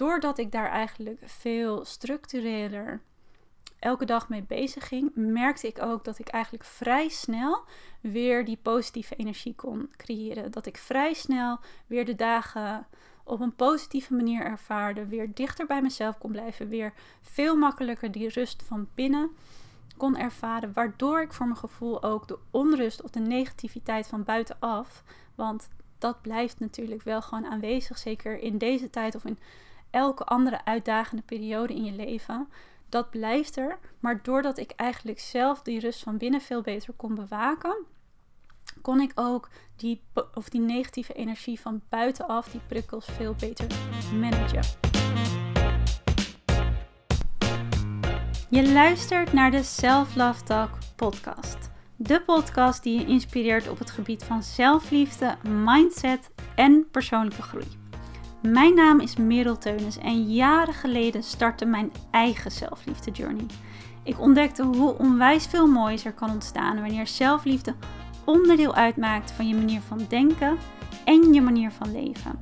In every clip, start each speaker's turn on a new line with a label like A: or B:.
A: doordat ik daar eigenlijk veel structureler elke dag mee bezig ging, merkte ik ook dat ik eigenlijk vrij snel weer die positieve energie kon creëren. Dat ik vrij snel weer de dagen op een positieve manier ervaarde, weer dichter bij mezelf kon blijven, weer veel makkelijker die rust van binnen kon ervaren, waardoor ik voor mijn gevoel ook de onrust of de negativiteit van buitenaf, want dat blijft natuurlijk wel gewoon aanwezig, zeker in deze tijd of in elke andere uitdagende periode in je leven. Dat blijft er, maar doordat ik eigenlijk zelf die rust van binnen veel beter kon bewaken, kon ik ook die, of die negatieve energie van buitenaf, die prikkels, veel beter managen. Je luistert naar de Self Love Talk podcast. De podcast die je inspireert op het gebied van zelfliefde, mindset en persoonlijke groei. Mijn naam is Merel Teunis en jaren geleden startte mijn eigen zelfliefde journey. Ik ontdekte hoe onwijs veel moois er kan ontstaan wanneer zelfliefde onderdeel uitmaakt van je manier van denken en je manier van leven.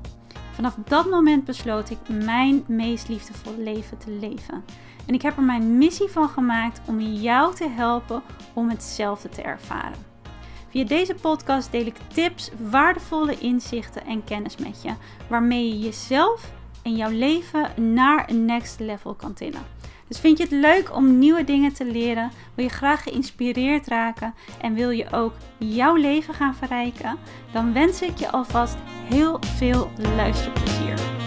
A: Vanaf dat moment besloot ik mijn meest liefdevolle leven te leven. En ik heb er mijn missie van gemaakt om jou te helpen om hetzelfde te ervaren. Via deze podcast deel ik tips, waardevolle inzichten en kennis met je, waarmee je jezelf en jouw leven naar een next level kan tillen. Dus vind je het leuk om nieuwe dingen te leren? Wil je graag geïnspireerd raken en wil je ook jouw leven gaan verrijken? Dan wens ik je alvast heel veel luisterplezier.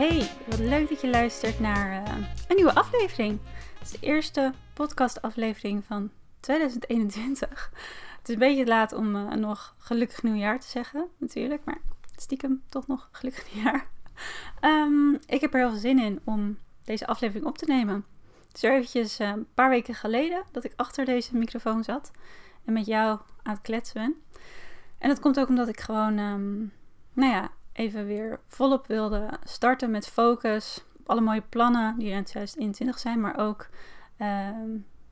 A: Hey, wat leuk dat je luistert naar uh, een nieuwe aflevering. Het is de eerste podcastaflevering van 2021. Het is een beetje laat om uh, nog gelukkig nieuwjaar te zeggen, natuurlijk. Maar stiekem toch nog gelukkig nieuwjaar. Um, ik heb er heel veel zin in om deze aflevering op te nemen. Het is eventjes uh, een paar weken geleden dat ik achter deze microfoon zat. En met jou aan het kletsen ben. En dat komt ook omdat ik gewoon, um, nou ja, even weer volop wilde starten met focus op alle mooie plannen die er in 2021 zijn, maar ook uh,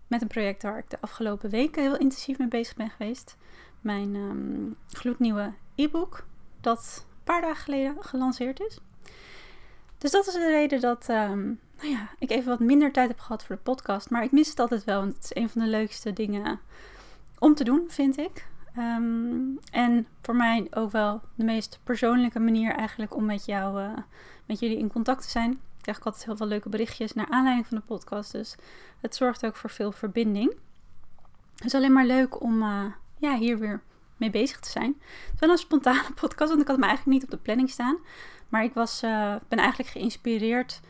A: met een project waar ik de afgelopen weken heel intensief mee bezig ben geweest. Mijn um, gloednieuwe e-book, dat een paar dagen geleden gelanceerd is. Dus dat is de reden dat um, nou ja, ik even wat minder tijd heb gehad voor de podcast. Maar ik mis het altijd wel, want het is een van de leukste dingen om te doen, vind ik. Um, en voor mij ook wel de meest persoonlijke manier eigenlijk om met jou, uh, met jullie in contact te zijn. Ik krijg altijd heel veel leuke berichtjes naar aanleiding van de podcast. Dus het zorgt ook voor veel verbinding. Het is alleen maar leuk om uh, ja, hier weer mee bezig te zijn. Het is wel een spontane podcast, want ik had hem eigenlijk niet op de planning staan. Maar ik was, uh, ben eigenlijk geïnspireerd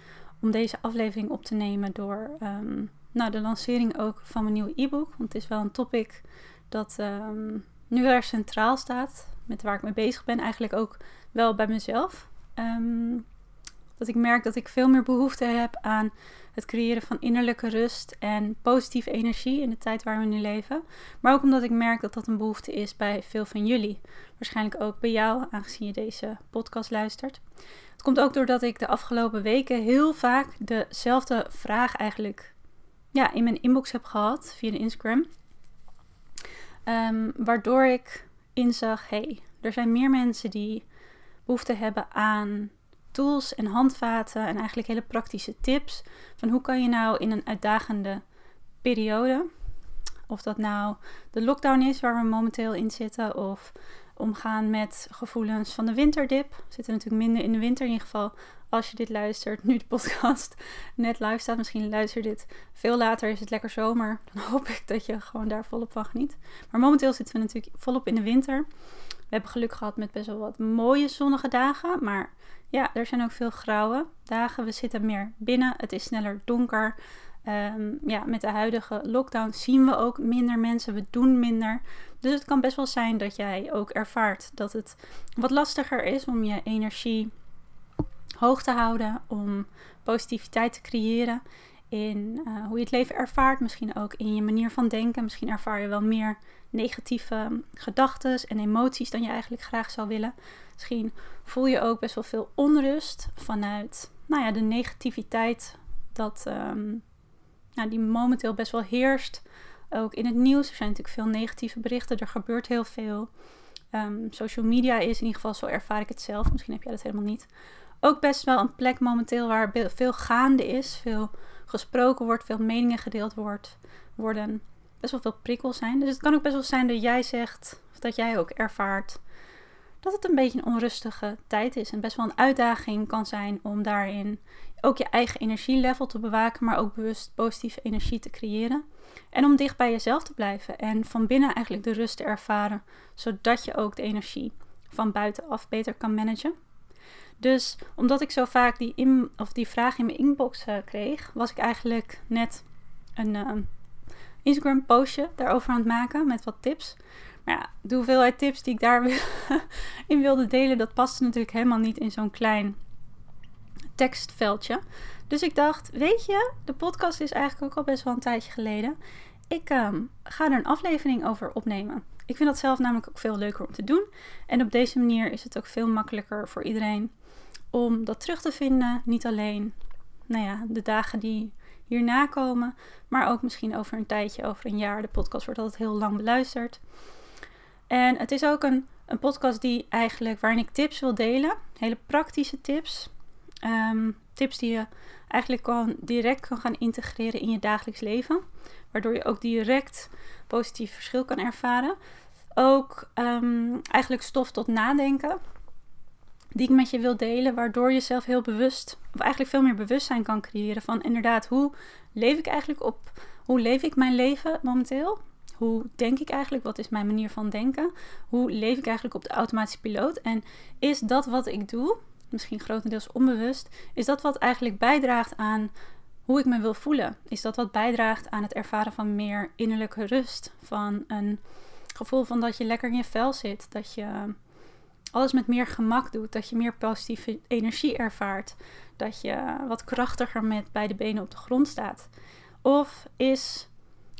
A: om deze aflevering op te nemen door um, nou, de lancering ook van mijn nieuwe e-book. Want het is wel een topic dat um, nu heel erg centraal staat. Met waar ik mee bezig ben. Eigenlijk ook wel bij mezelf. Um, dat ik merk dat ik veel meer behoefte heb aan het creëren van innerlijke rust en positieve energie in de tijd waar we nu leven. Maar ook omdat ik merk dat dat een behoefte is bij veel van jullie. Waarschijnlijk ook bij jou, aangezien je deze podcast luistert. Het komt ook doordat ik de afgelopen weken heel vaak dezelfde vraag eigenlijk ja, in mijn inbox heb gehad via de Instagram. Um, waardoor ik inzag, hey, er zijn meer mensen die behoefte hebben aan tools en handvaten en eigenlijk hele praktische tips van hoe kan je nou in een uitdagende periode, of dat nou de lockdown is waar we momenteel in zitten, of omgaan met gevoelens van de winterdip. We zitten natuurlijk minder in de winter in ieder geval. Als je dit luistert, nu de podcast net live staat, misschien luister dit veel later, is het lekker zomer. Dan hoop ik dat je gewoon daar volop van geniet. Maar momenteel zitten we natuurlijk volop in de winter. We hebben geluk gehad met best wel wat mooie zonnige dagen. Maar ja, er zijn ook veel grauwe dagen. We zitten meer binnen. Het is sneller donker. Um, ja, met de huidige lockdown zien we ook minder mensen. We doen minder. Dus het kan best wel zijn dat jij ook ervaart dat het wat lastiger is om je energie hoog te houden. Om positiviteit te creëren in uh, hoe je het leven ervaart. Misschien ook in je manier van denken. Misschien ervaar je wel meer negatieve gedachten en emoties dan je eigenlijk graag zou willen. Misschien voel je ook best wel veel onrust vanuit nou ja, de negativiteit dat, nou, die momenteel best wel heerst Ook in het nieuws, er zijn natuurlijk veel negatieve berichten, er gebeurt heel veel. Ehm, social media is in ieder geval, zo ervaar ik het zelf, misschien heb jij dat helemaal niet, ook best wel een plek momenteel waar veel gaande is, veel gesproken wordt, veel meningen gedeeld wordt, worden, best wel veel prikkels zijn. Dus het kan ook best wel zijn dat jij zegt, of dat jij ook ervaart, dat het een beetje een onrustige tijd is. En best wel een uitdaging kan zijn om daarin ook je eigen energielevel te bewaken, maar ook bewust positieve energie te creëren. En om dicht bij jezelf te blijven en van binnen eigenlijk de rust te ervaren, zodat je ook de energie van buitenaf beter kan managen. Dus omdat ik zo vaak die, of die vraag in mijn inbox uh, kreeg, was ik eigenlijk net een uh, Instagram postje daarover aan het maken met wat tips. Maar ja, de hoeveelheid tips die ik daarin wilde delen, dat paste natuurlijk helemaal niet in zo'n klein tekstveldje. Dus ik dacht, weet je, de podcast is eigenlijk ook al best wel een tijdje geleden. Ik ehm, ga er een aflevering over opnemen. Ik vind dat zelf namelijk ook veel leuker om te doen. En op deze manier is het ook veel makkelijker voor iedereen om dat terug te vinden. Niet alleen nou ja, de dagen die hierna komen, maar ook misschien over een tijdje, over een jaar. De podcast wordt altijd heel lang beluisterd. En het is ook een, een podcast die eigenlijk waarin ik tips wil delen. Hele praktische tips. Ehm, tips die je eigenlijk gewoon direct kan gaan integreren in je dagelijks leven. Waardoor je ook direct positief verschil kan ervaren. Ook um, eigenlijk stof tot nadenken. Die ik met je wil delen. Waardoor je zelf heel bewust, of eigenlijk veel meer bewustzijn kan creëren. Van inderdaad, hoe leef ik eigenlijk op. Hoe leef ik mijn leven momenteel? Hoe denk ik eigenlijk? Wat is mijn manier van denken? Hoe leef ik eigenlijk op de automatische piloot? En is dat wat ik doe, misschien grotendeels onbewust, is dat wat eigenlijk bijdraagt aan hoe ik me wil voelen? Is dat wat bijdraagt aan het ervaren van meer innerlijke rust? Van een gevoel van dat je lekker in je vel zit, dat je alles met meer gemak doet, dat je meer positieve energie ervaart, dat je wat krachtiger met beide benen op de grond staat? Of is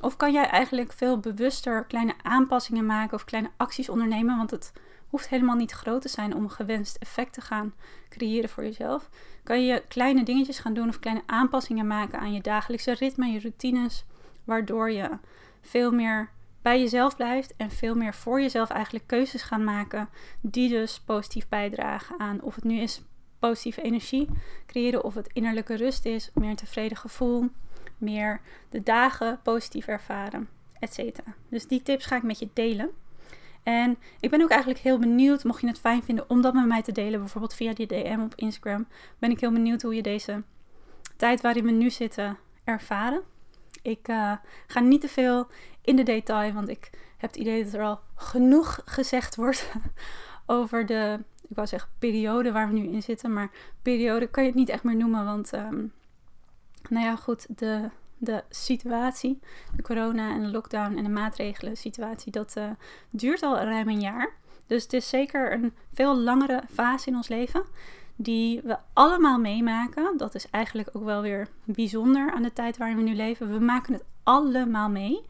A: of kan jij eigenlijk veel bewuster kleine aanpassingen maken of kleine acties ondernemen? Want het hoeft helemaal niet groot te zijn om gewenst effect te gaan creëren voor jezelf. Kan je kleine dingetjes gaan doen of kleine aanpassingen maken aan je dagelijkse ritme, je routines, waardoor je veel meer bij jezelf blijft en veel meer voor jezelf eigenlijk keuzes gaan maken die dus positief bijdragen aan of het nu is positieve energie creëren of het innerlijke rust is, meer een tevreden gevoel, meer de dagen positief ervaren, etc. Dus die tips ga ik met je delen. En ik ben ook eigenlijk heel benieuwd, mocht je het fijn vinden om dat met mij te delen, bijvoorbeeld via die DM op Instagram, ben ik heel benieuwd hoe je deze tijd waarin we nu zitten ervaren. Ik uh, ga niet te veel in de detail, want ik heb het idee dat er al genoeg gezegd wordt over de, ik wou zeggen periode waar we nu in zitten, maar periode kan je het niet echt meer noemen, want um, nou ja, goed, de, de situatie, de corona en de lockdown en de maatregelen situatie, dat uh, duurt al ruim een jaar. Dus het is zeker een veel langere fase in ons leven die we allemaal meemaken. Dat is eigenlijk ook wel weer bijzonder aan de tijd waarin we nu leven. We maken het allemaal mee.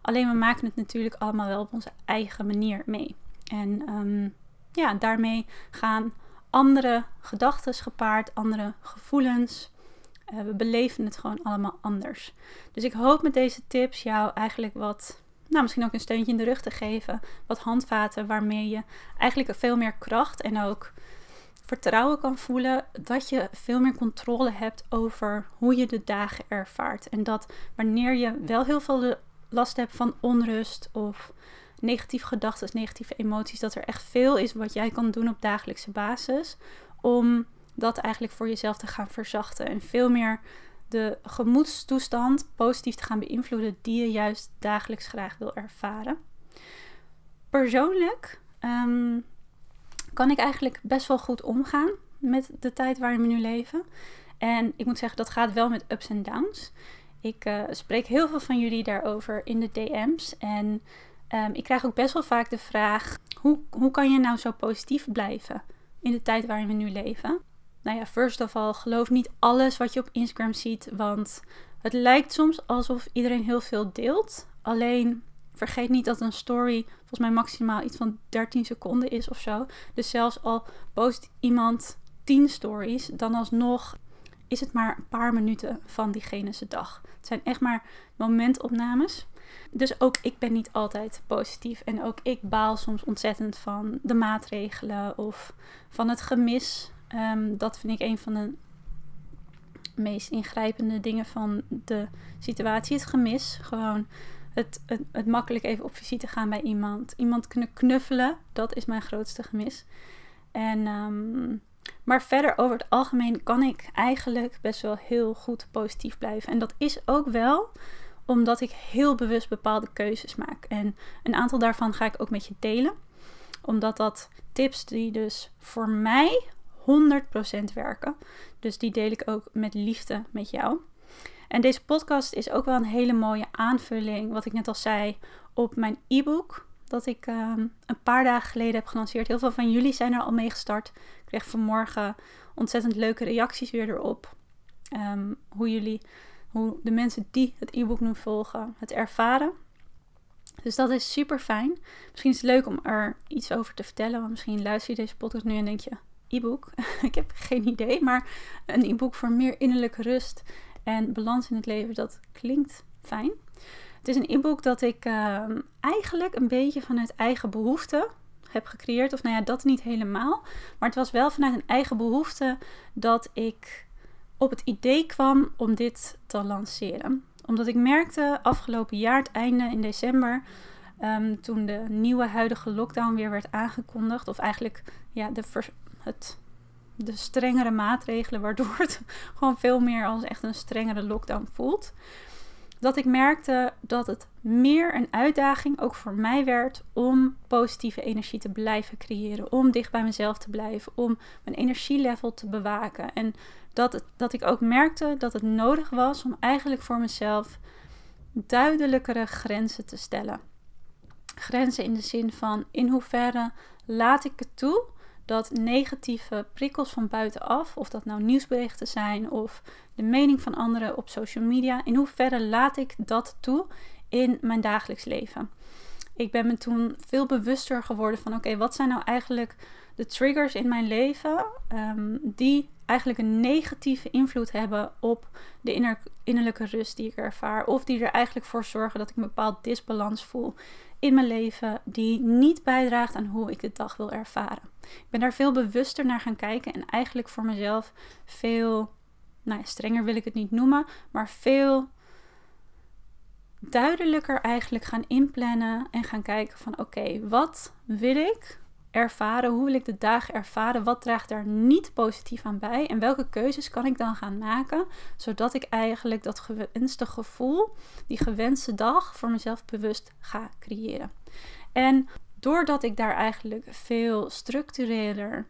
A: Alleen we maken het natuurlijk allemaal wel op onze eigen manier mee. En um, ja, daarmee gaan andere gedachten gepaard, andere gevoelens, uh, we beleven het gewoon allemaal anders. Dus ik hoop met deze tips jou eigenlijk wat, nou misschien ook een steuntje in de rug te geven. Wat handvaten waarmee je eigenlijk veel meer kracht en ook vertrouwen kan voelen dat je veel meer controle hebt over hoe je de dagen ervaart. En dat wanneer je wel heel veel last hebt van onrust of negatieve gedachten, negatieve emoties, dat er echt veel is wat jij kan doen op dagelijkse basis om dat eigenlijk voor jezelf te gaan verzachten. En veel meer de gemoedstoestand positief te gaan beïnvloeden die je juist dagelijks graag wil ervaren. Persoonlijk ehm, kan ik eigenlijk best wel goed omgaan met de tijd waarin we nu leven. En ik moet zeggen, dat gaat wel met ups en downs. Ik uh, spreek heel veel van jullie daarover in de DM's. En um, ik krijg ook best wel vaak de vraag: hoe, hoe kan je nou zo positief blijven in de tijd waarin we nu leven? nou ja, first of all, geloof niet alles wat je op Instagram ziet. Want het lijkt soms alsof iedereen heel veel deelt. Alleen vergeet niet dat een story volgens mij maximaal iets van 13 seconden is of zo. Dus zelfs al post iemand 10 stories, dan alsnog is het maar een paar minuten van diegene's dag. Het zijn echt maar momentopnames. Dus ook ik ben niet altijd positief. En ook ik baal soms ontzettend van de maatregelen of van het gemis. Ehm, dat vind ik een van de meest ingrijpende dingen van de situatie. Het gemis. Gewoon het, het, het makkelijk even op visite gaan bij iemand. Iemand kunnen knuffelen. Dat is mijn grootste gemis. En, ehm, maar verder over het algemeen kan ik eigenlijk best wel heel goed positief blijven. En dat is ook wel omdat ik heel bewust bepaalde keuzes maak. En een aantal daarvan ga ik ook met je delen. Omdat dat tips die dus voor mij 100% werken. Dus die deel ik ook met liefde met jou. En deze podcast is ook wel een hele mooie aanvulling, wat ik net al zei, op mijn e-book. Dat ik ehm, een paar dagen geleden heb gelanceerd. Heel veel van jullie zijn er al mee gestart. Kreeg vanmorgen ontzettend leuke reacties weer erop. Um, hoe jullie, hoe de mensen die het e-book nu volgen, het ervaren. Dus dat is super fijn. Misschien is het leuk om er iets over te vertellen. Want misschien luister je deze podcast nu en denk je: e-book? ik heb geen idee. Maar een e-book voor meer innerlijke rust en balans in het leven, dat klinkt fijn. Het is een e-book dat ik ehm, eigenlijk een beetje vanuit eigen behoefte heb gecreëerd. Of nou ja, dat niet helemaal. Maar het was wel vanuit een eigen behoefte dat ik op het idee kwam om dit te lanceren. Omdat ik merkte afgelopen jaar, het einde in december, ehm, toen de nieuwe huidige lockdown weer werd aangekondigd. Of eigenlijk ja, de, het de strengere maatregelen, waardoor het gewoon veel meer als echt een strengere lockdown voelt. Dat ik merkte dat het meer een uitdaging ook voor mij werd om positieve energie te blijven creëren. Om dicht bij mezelf te blijven. Om mijn energielevel te bewaken. En dat, dat ik ook merkte dat het nodig was om eigenlijk voor mezelf duidelijkere grenzen te stellen. Grenzen in de zin van in hoeverre laat ik het toe dat negatieve prikkels van buitenaf, of dat nou nieuwsberichten zijn of de mening van anderen op social media, in hoeverre laat ik dat toe in mijn dagelijks leven? Ik ben me toen veel bewuster geworden van: oké, wat zijn nou eigenlijk de triggers in mijn leven um, die eigenlijk een negatieve invloed hebben op de innerlijke rust die ik ervaar, of die er eigenlijk voor zorgen dat ik een bepaald disbalans voel in mijn leven die niet bijdraagt aan hoe ik de dag wil ervaren. Ik ben daar veel bewuster naar gaan kijken en eigenlijk voor mezelf veel, nou strenger wil ik het niet noemen, maar veel duidelijker eigenlijk gaan inplannen en gaan kijken van oké, wat wil ik ervaren? Hoe wil ik de dag ervaren? Wat draagt daar niet positief aan bij? En welke keuzes kan ik dan gaan maken, zodat ik eigenlijk dat gewenste gevoel, die gewenste dag voor mezelf bewust ga creëren? En doordat ik daar eigenlijk veel structureler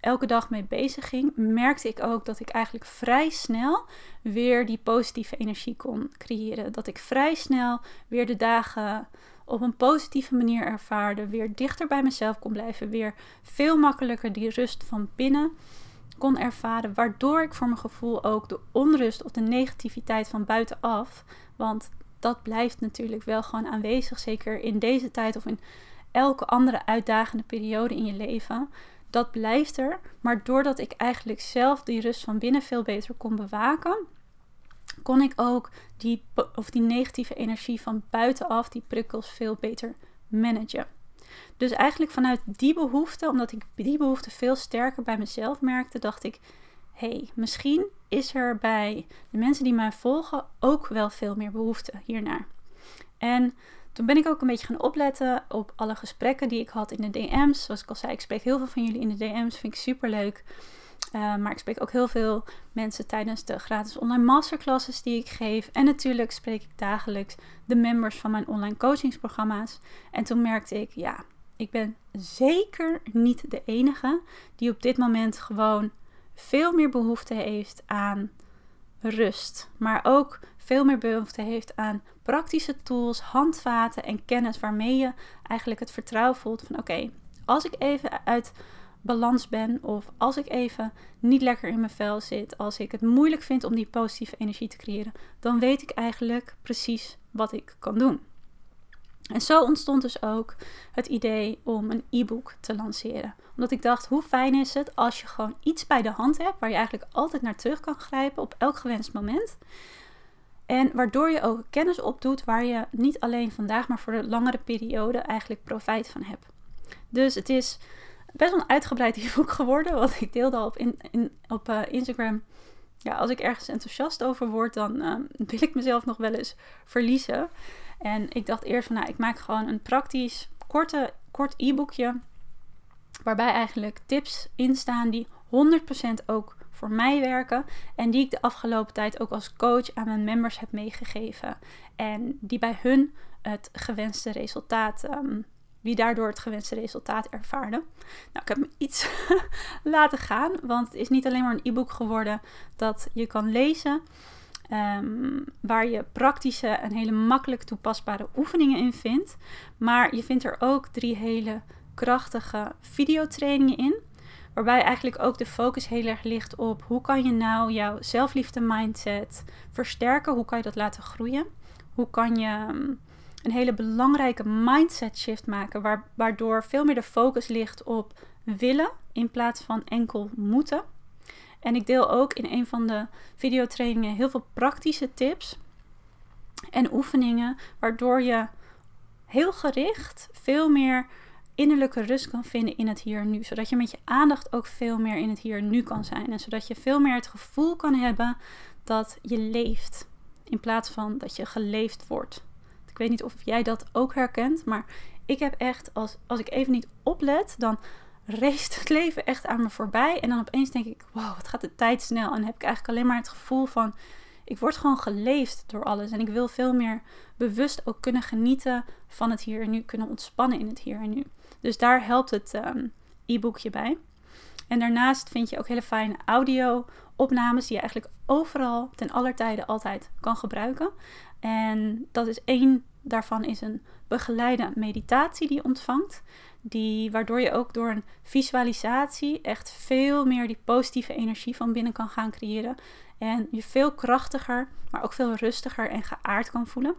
A: elke dag mee bezig ging, merkte ik ook dat ik eigenlijk vrij snel weer die positieve energie kon creëren. Dat ik vrij snel weer de dagen op een positieve manier ervaarde, weer dichter bij mezelf kon blijven, weer veel makkelijker die rust van binnen kon ervaren, waardoor ik voor mijn gevoel ook de onrust of de negativiteit van buitenaf, want dat blijft natuurlijk wel gewoon aanwezig, zeker in deze tijd of in elke andere uitdagende periode in je leven. Dat blijft er, maar doordat ik eigenlijk zelf die rust van binnen veel beter kon bewaken, kon ik ook die, of die negatieve energie van buitenaf, die prikkels, veel beter managen. Dus eigenlijk vanuit die behoefte, omdat ik die behoefte veel sterker bij mezelf merkte, dacht ik: hey, misschien is er bij de mensen die mij volgen ook wel veel meer behoefte hiernaar. En toen ben ik ook een beetje gaan opletten op alle gesprekken die ik had in de DM's. Zoals ik al zei, ik spreek heel veel van jullie in de DM's, vind ik super leuk. Uh, maar ik spreek ook heel veel mensen tijdens de gratis online masterclasses die ik geef. En natuurlijk spreek ik dagelijks de members van mijn online coachingsprogramma's. En toen merkte ik, ja, ik ben zeker niet de enige die op dit moment gewoon veel meer behoefte heeft aan rust. Maar ook veel meer behoefte heeft aan praktische tools, handvaten en kennis waarmee je eigenlijk het vertrouwen voelt van oké, als ik even uit balans ben of als ik even niet lekker in mijn vel zit, als ik het moeilijk vind om die positieve energie te creëren, dan weet ik eigenlijk precies wat ik kan doen. En zo ontstond dus ook het idee om een e-book te lanceren. Omdat ik dacht, hoe fijn is het als je gewoon iets bij de hand hebt waar je eigenlijk altijd naar terug kan grijpen op elk gewenst moment. En waardoor je ook kennis opdoet waar je niet alleen vandaag, maar voor de langere periode eigenlijk profijt van hebt. Dus het is best wel een uitgebreid e-book geworden, want ik deelde al op, in, in, op uh, Instagram. Ja, als ik ergens enthousiast over word, dan uh, wil ik mezelf nog wel eens verliezen. En ik dacht eerst van, nou, ik maak gewoon een praktisch, korte, kort e-boekje. Waarbij eigenlijk tips in staan die 100% ook voor mij werken. En die ik de afgelopen tijd ook als coach aan mijn members heb meegegeven. En die bij hun het gewenste resultaat, um, wie daardoor het gewenste resultaat ervaarden. Nou, ik heb me iets laten gaan, want het is niet alleen maar een e-book geworden dat je kan lezen. Um, waar je praktische en hele makkelijk toepasbare oefeningen in vindt. Maar je vindt er ook drie hele krachtige videotrainingen in. Waarbij eigenlijk ook de focus heel erg ligt op hoe kan je nou jouw zelfliefde mindset versterken? Hoe kan je dat laten groeien? Hoe kan je ehm, een hele belangrijke mindset shift maken, waardoor veel meer de focus ligt op willen in plaats van enkel moeten. En ik deel ook in een van de videotrainingen heel veel praktische tips en oefeningen, waardoor je heel gericht veel meer innerlijke rust kan vinden in het hier nu. Zodat je met je aandacht ook veel meer in het hier nu kan zijn. En zodat je veel meer het gevoel kan hebben dat je leeft. In plaats van dat je geleefd wordt. Ik weet niet of jij dat ook herkent. Maar ik heb echt, als, als ik even niet oplet, dan race het leven echt aan me voorbij. En dan opeens denk ik, wow, wat gaat de tijd snel. En heb ik eigenlijk alleen maar het gevoel van, ik word gewoon geleefd door alles. En ik wil veel meer bewust ook kunnen genieten van het hier en nu. Kunnen ontspannen in het hier en nu. Dus daar helpt het um, e-boekje bij. En daarnaast vind je ook hele fijne audio-opnames die je eigenlijk overal ten aller tijde altijd kan gebruiken. En dat is één daarvan is een begeleide meditatie die je ontvangt. Die, waardoor je ook door een visualisatie echt veel meer die positieve energie van binnen kan gaan creëren. En je veel krachtiger, maar ook veel rustiger en geaard kan voelen.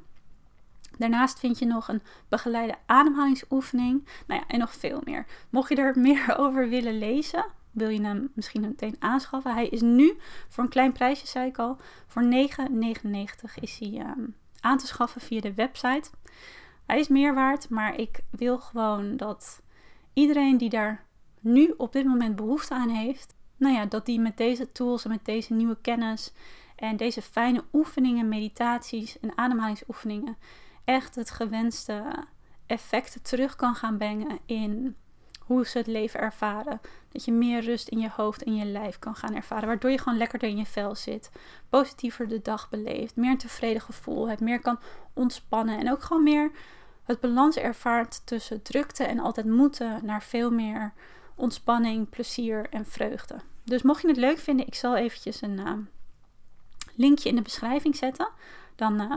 A: Daarnaast vind je nog een begeleide ademhalingsoefening. Nou ja, en nog veel meer. Mocht je er meer over willen lezen, wil je hem misschien meteen aanschaffen. Hij is nu voor een klein prijsje, zei ik al. Voor 9,99 is hij ehm, aan te schaffen via de website. Hij is meer waard, maar ik wil gewoon dat iedereen die daar nu op dit moment behoefte aan heeft, nou ja, dat die met deze tools en met deze nieuwe kennis en deze fijne oefeningen, meditaties en ademhalingsoefeningen echt het gewenste effect terug kan gaan brengen in hoe ze het leven ervaren. Dat je meer rust in je hoofd en je lijf kan gaan ervaren. Waardoor je gewoon lekkerder in je vel zit. Positiever de dag beleeft. Meer een tevreden gevoel hebt. Meer kan ontspannen. En ook gewoon meer het balans ervaart tussen drukte en altijd moeten. Naar veel meer ontspanning, plezier en vreugde. Dus mocht je het leuk vinden, ik zal eventjes een uh, linkje in de beschrijving zetten. Dan uh,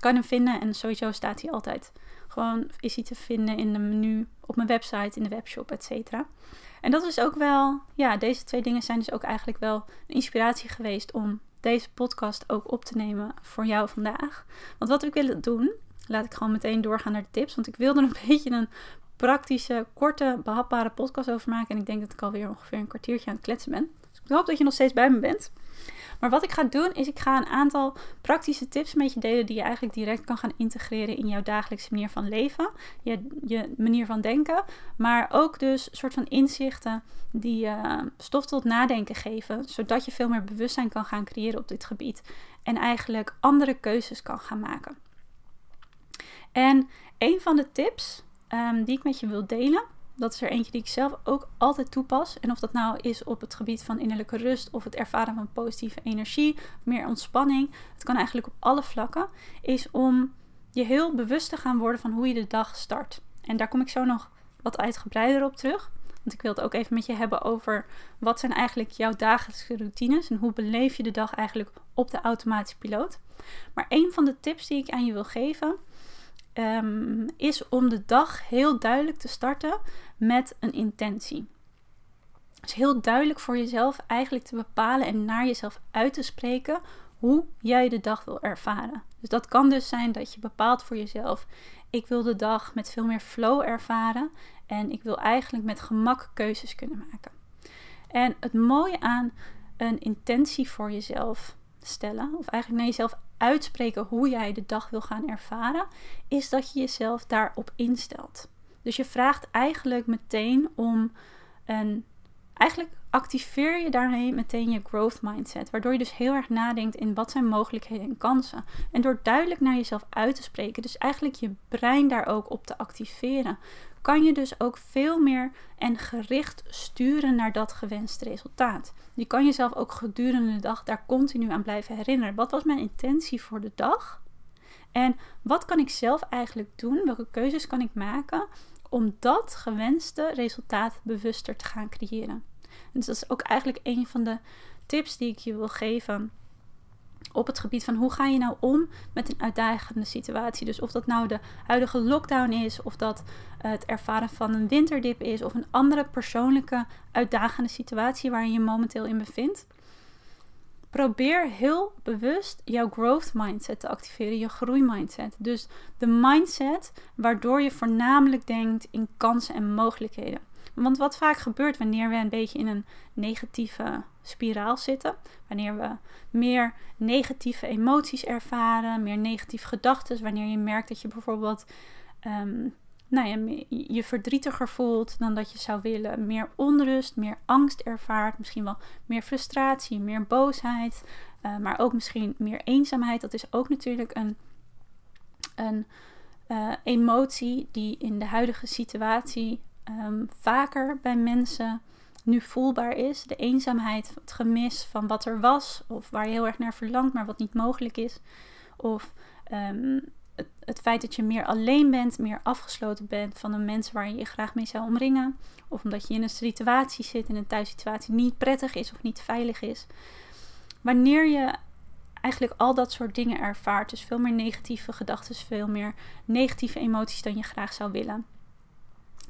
A: kan je hem vinden en sowieso staat hij altijd gewoon is hij te vinden in de menu op mijn website, in de webshop, et cetera. En dat is ook wel, ja, deze twee dingen zijn dus ook eigenlijk wel een inspiratie geweest om deze podcast ook op te nemen voor jou vandaag. Want wat ik wil doen, laat ik gewoon meteen doorgaan naar de tips. Want ik wilde een beetje een praktische, korte, behapbare podcast over maken. En ik denk dat ik alweer ongeveer een kwartiertje aan het kletsen ben. Ik hoop dat je nog steeds bij me bent. Maar wat ik ga doen is ik ga een aantal praktische tips met je delen die je eigenlijk direct kan gaan integreren in jouw dagelijkse manier van leven, je, je manier van denken, maar ook dus soort van inzichten die uh, stof tot nadenken geven, zodat je veel meer bewustzijn kan gaan creëren op dit gebied en eigenlijk andere keuzes kan gaan maken. En een van de tips um, die ik met je wil delen dat is er eentje die ik zelf ook altijd toepas. En of dat nou is op het gebied van innerlijke rust of het ervaren van positieve energie, meer ontspanning. Het kan eigenlijk op alle vlakken. Is om je heel bewust te gaan worden van hoe je de dag start. En daar kom ik zo nog wat uitgebreider op terug. Want ik wil het ook even met je hebben over wat zijn eigenlijk jouw dagelijkse routines en hoe beleef je de dag eigenlijk op de automatische piloot. Maar een van de tips die ik aan je wil geven Ehm, is om de dag heel duidelijk te starten met een intentie. Dus heel duidelijk voor jezelf eigenlijk te bepalen en naar jezelf uit te spreken hoe jij de dag wil ervaren. Dus dat kan dus zijn dat je bepaalt voor jezelf: ik wil de dag met veel meer flow ervaren en ik wil eigenlijk met gemak keuzes kunnen maken. En het mooie aan een intentie voor jezelf stellen, of eigenlijk naar jezelf uitspreken hoe jij de dag wil gaan ervaren, is dat je jezelf daarop instelt. Dus je vraagt eigenlijk meteen om een. Eigenlijk activeer je daarmee meteen je growth mindset. Waardoor je dus heel erg nadenkt in wat zijn mogelijkheden en kansen. En door duidelijk naar jezelf uit te spreken, dus eigenlijk je brein daar ook op te activeren, kan je dus ook veel meer en gericht sturen naar dat gewenste resultaat. Je kan jezelf ook gedurende de dag daar continu aan blijven herinneren. Wat was mijn intentie voor de dag? En wat kan ik zelf eigenlijk doen? Welke keuzes kan ik maken om dat gewenste resultaat bewuster te gaan creëren? Dus dat is ook eigenlijk een van de tips die ik je wil geven op het gebied van hoe ga je nou om met een uitdagende situatie. Dus of dat nou de huidige lockdown is, of dat het ervaren van een winterdip is, of een andere persoonlijke uitdagende situatie waar je je momenteel in bevindt. Probeer heel bewust jouw growth mindset te activeren, je groeimindset. Dus de mindset waardoor je voornamelijk denkt in kansen en mogelijkheden. Want wat vaak gebeurt wanneer we een beetje in een negatieve spiraal zitten, wanneer we meer negatieve emoties ervaren, meer negatieve gedachten, wanneer je merkt dat je bijvoorbeeld um, nou ja, je verdrietiger voelt dan dat je zou willen, meer onrust, meer angst ervaart, misschien wel meer frustratie, meer boosheid, uh, maar ook misschien meer eenzaamheid. Dat is ook natuurlijk een, een uh, emotie die in de huidige situatie um, vaker bij mensen nu voelbaar is. De eenzaamheid, het gemis van wat er was, of waar je heel erg naar verlangt, maar wat niet mogelijk is. Of het, het, feit dat je meer alleen bent, meer afgesloten bent van de mensen waar je je graag mee zou omringen. Of omdat je in een situatie zit, in een thuissituatie, niet prettig is of niet veilig is. Wanneer je eigenlijk al dat soort dingen ervaart, dus veel meer negatieve gedachten, veel meer negatieve emoties dan je graag zou willen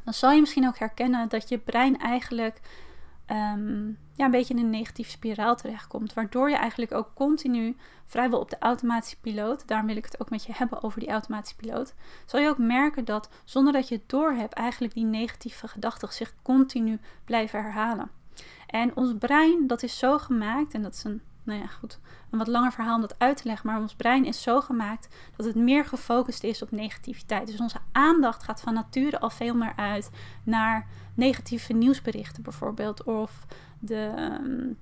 A: dan zal je misschien ook herkennen dat je brein eigenlijk um, ja, een beetje in een negatieve spiraal terechtkomt. Waardoor je eigenlijk ook continu vrijwel op de automatische piloot, daarom wil ik het ook met je hebben over die automatische piloot, zal je ook merken dat zonder dat je het doorhebt, eigenlijk die negatieve gedachten zich continu blijven herhalen. En ons brein, dat is zo gemaakt, en dat is een nou ja, goed, een wat langer verhaal om dat uit te leggen. Maar ons brein is zo gemaakt dat het meer gefocust is op negativiteit. Dus onze aandacht gaat van nature al veel meer uit naar negatieve nieuwsberichten bijvoorbeeld. Of de, ehm,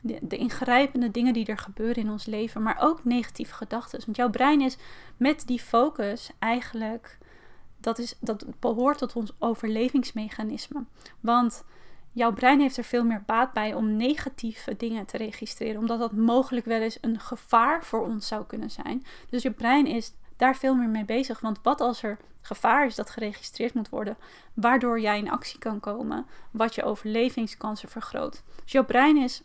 A: de, de, ingrijpende dingen die er gebeuren in ons leven. Maar ook negatieve gedachten. Want jouw brein is met die focus eigenlijk... Dat, is, dat behoort tot ons overlevingsmechanisme. Want jouw brein heeft er veel meer baat bij om negatieve dingen te registreren, omdat dat mogelijk wel eens een gevaar voor ons zou kunnen zijn. Dus je brein is daar veel meer mee bezig. Want wat als er gevaar is dat geregistreerd moet worden, waardoor jij in actie kan komen, wat je overlevingskansen vergroot. Dus jouw brein is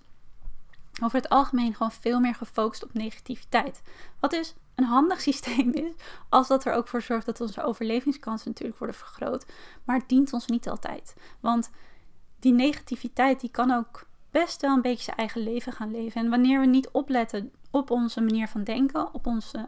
A: over het algemeen gewoon veel meer gefocust op negativiteit. Wat dus een handig systeem is, als dat er ook voor zorgt dat onze overlevingskansen natuurlijk worden vergroot. Maar het dient ons niet altijd. Want die negativiteit die kan ook best wel een beetje zijn eigen leven gaan leven. En wanneer we niet opletten op onze manier van denken, op onze,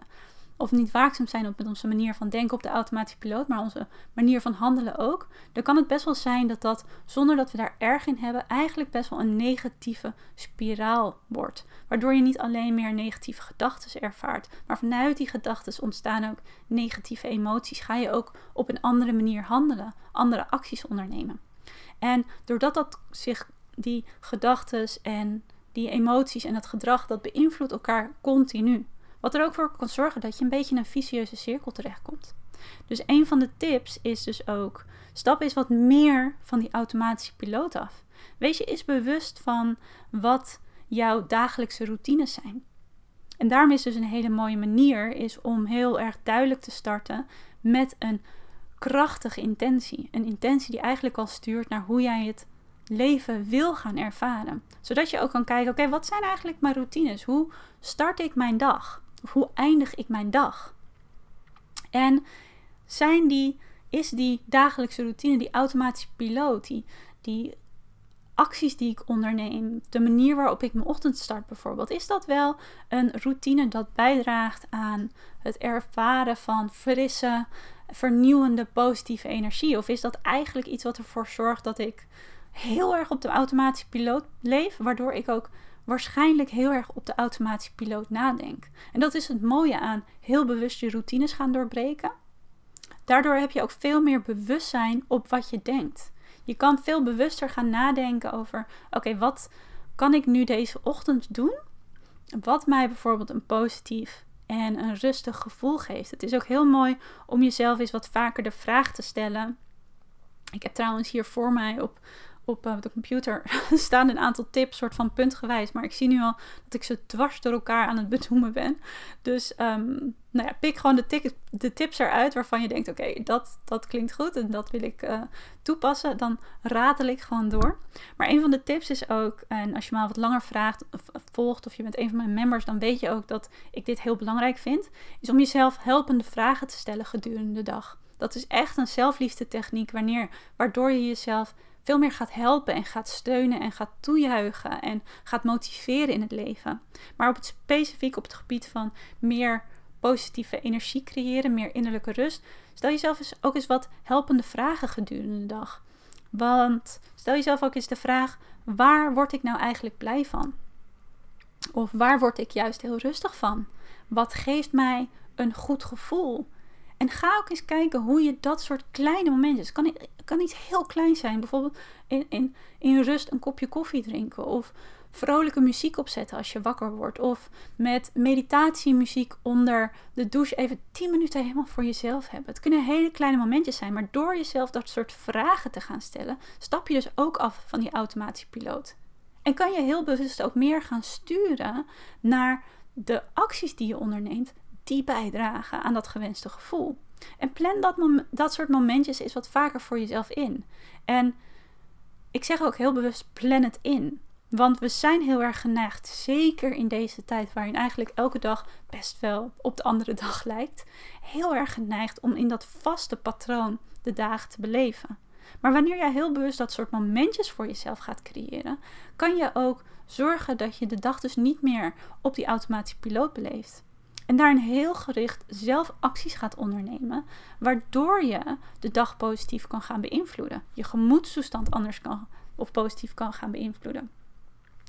A: of niet waakzaam zijn op onze manier van denken op de automatische piloot, maar onze manier van handelen ook, dan kan het best wel zijn dat dat, zonder dat we daar erg in hebben, eigenlijk best wel een negatieve spiraal wordt. Waardoor je niet alleen meer negatieve gedachten ervaart, maar vanuit die gedachten ontstaan ook negatieve emoties. Ga je ook op een andere manier handelen, andere acties ondernemen. En doordat dat zich, die gedachten en die emoties en het gedrag, dat beïnvloedt elkaar continu. Wat er ook voor kan zorgen dat je een beetje in een vicieuze cirkel terechtkomt. Dus een van de tips is dus ook: stap eens wat meer van die automatische piloot af. Wees je eens bewust van wat jouw dagelijkse routines zijn. En daarom is dus een hele mooie manier is om heel erg duidelijk te starten met een krachtige intentie. Een intentie die eigenlijk al stuurt naar hoe jij het leven wil gaan ervaren. Zodat je ook kan kijken, oké, wat zijn eigenlijk mijn routines? Hoe start ik mijn dag? Of hoe eindig ik mijn dag? En zijn die, is die dagelijkse routine, die automatische piloot, die, die acties die ik onderneem, de manier waarop ik mijn ochtend start bijvoorbeeld, is dat wel een routine dat bijdraagt aan het ervaren van frisse, vernieuwende, positieve energie? Of is dat eigenlijk iets wat ervoor zorgt dat ik heel erg op de automatische piloot leef, waardoor ik ook waarschijnlijk heel erg op de automatische piloot nadenk. En dat is het mooie aan heel bewust je routines gaan doorbreken. Daardoor heb je ook veel meer bewustzijn op wat je denkt. Je kan veel bewuster gaan nadenken over: oké, wat kan ik nu deze ochtend doen? Wat mij bijvoorbeeld een positief en een rustig gevoel geeft. Het is ook heel mooi om jezelf eens wat vaker de vraag te stellen. Ik heb trouwens hier voor mij op op uh, de computer staan een aantal tips, soort van puntgewijs. Maar ik zie nu al dat ik ze dwars door elkaar aan het benoemen ben. Dus um, nou ja, pik gewoon de, de, tips eruit waarvan je denkt: oké, dat, dat klinkt goed en dat wil ik uh, toepassen. Dan ratel ik gewoon door. Maar een van de tips is ook, en als je me wat langer vraagt, of, volgt of je bent een van mijn members, dan weet je ook dat ik dit heel belangrijk vind. Is om jezelf helpende vragen te stellen gedurende de dag. Dat is echt een zelfliefde techniek wanneer, waardoor je jezelf veel meer gaat helpen en gaat steunen en gaat toejuichen en gaat motiveren in het leven. Maar op het specifiek op het gebied van meer positieve energie creëren, meer innerlijke rust, stel jezelf eens ook eens wat helpende vragen gedurende de dag. Want stel jezelf ook eens de vraag: waar word ik nou eigenlijk blij van? Of waar word ik juist heel rustig van? Wat geeft mij een goed gevoel? En ga ook eens kijken hoe je dat soort kleine momentjes. Kan, kan iets heel klein zijn. Bijvoorbeeld in, in, in rust een kopje koffie drinken. Of vrolijke muziek opzetten als je wakker wordt. Of met meditatiemuziek onder de douche even 10 minuten helemaal voor jezelf hebben. Het kunnen hele kleine momentjes zijn. Maar door jezelf dat soort vragen te gaan stellen, stap je dus ook af van die automatische piloot. En kan je heel bewust ook meer gaan sturen naar de acties die je onderneemt die bijdragen aan dat gewenste gevoel. En plan dat, dat soort momentjes eens wat vaker voor jezelf in. En ik zeg ook heel bewust: plan het in. Want we zijn heel erg geneigd, zeker in deze tijd waarin eigenlijk elke dag best wel op de andere dag lijkt, heel erg geneigd om in dat vaste patroon de dagen te beleven. Maar wanneer jij heel bewust dat soort momentjes voor jezelf gaat creëren, kan je ook zorgen dat je de dag dus niet meer op die automatische piloot beleeft. En daarin heel gericht zelf acties gaat ondernemen, waardoor je de dag positief kan gaan beïnvloeden. Je gemoedstoestand anders kan of positief kan gaan beïnvloeden.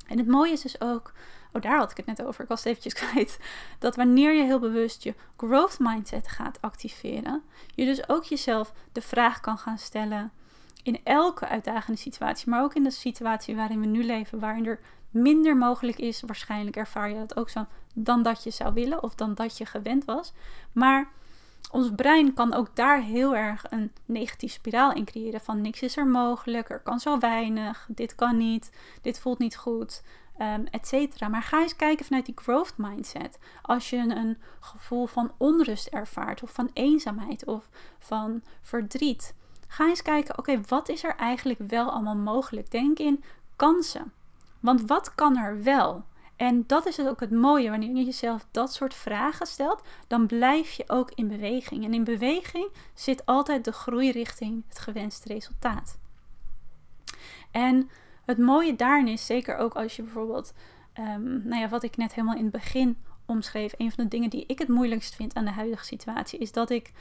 A: En het mooie is dus ook, oh daar had ik het net over, ik was het eventjes kwijt, dat wanneer je heel bewust je growth mindset gaat activeren, je dus ook jezelf de vraag kan gaan stellen in elke uitdagende situatie, maar ook in de situatie waarin we nu leven, waarin er minder mogelijk is, waarschijnlijk ervaar je dat ook zo, dan dat je zou willen of dan dat je gewend was. Maar ons brein kan ook daar heel erg een negatief spiraal in creëren van niks is er mogelijk, er kan zo weinig, dit kan niet, dit voelt niet goed, um. Maar ga eens kijken vanuit die growth mindset. Als je een gevoel van onrust ervaart of van eenzaamheid of van verdriet. Ga eens kijken, oké, wat is er eigenlijk wel allemaal mogelijk? Denk in kansen. Want wat kan er wel? En dat is ook het mooie, wanneer je jezelf dat soort vragen stelt, dan blijf je ook in beweging. En in beweging zit altijd de groei richting het gewenste resultaat. En het mooie daarin is, zeker ook als je bijvoorbeeld, um, nou ja, wat ik net helemaal in het begin omschreef, een van de dingen die ik het moeilijkst vind aan de huidige situatie, is dat ik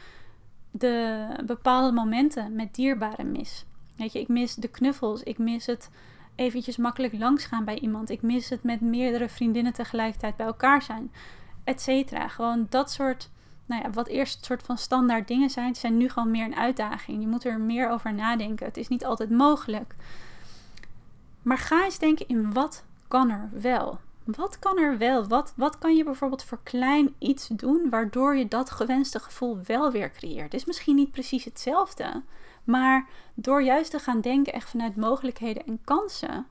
A: de bepaalde momenten met dierbaren mis. Weet je, ik mis de knuffels, ik mis het eventjes makkelijk langs gaan bij iemand. Ik mis het met meerdere vriendinnen tegelijkertijd bij elkaar zijn, et cetera. Gewoon dat soort, nou ja, wat eerst een soort van standaard dingen zijn, zijn nu gewoon meer een uitdaging. Je moet er meer over nadenken. Het is niet altijd mogelijk. Maar ga eens denken in wat kan er wel? Wat kan er wel? Wat, wat kan je bijvoorbeeld voor klein iets doen waardoor je dat gewenste gevoel wel weer creëert? Het is misschien niet precies hetzelfde, maar door juist te gaan denken echt vanuit mogelijkheden en kansen,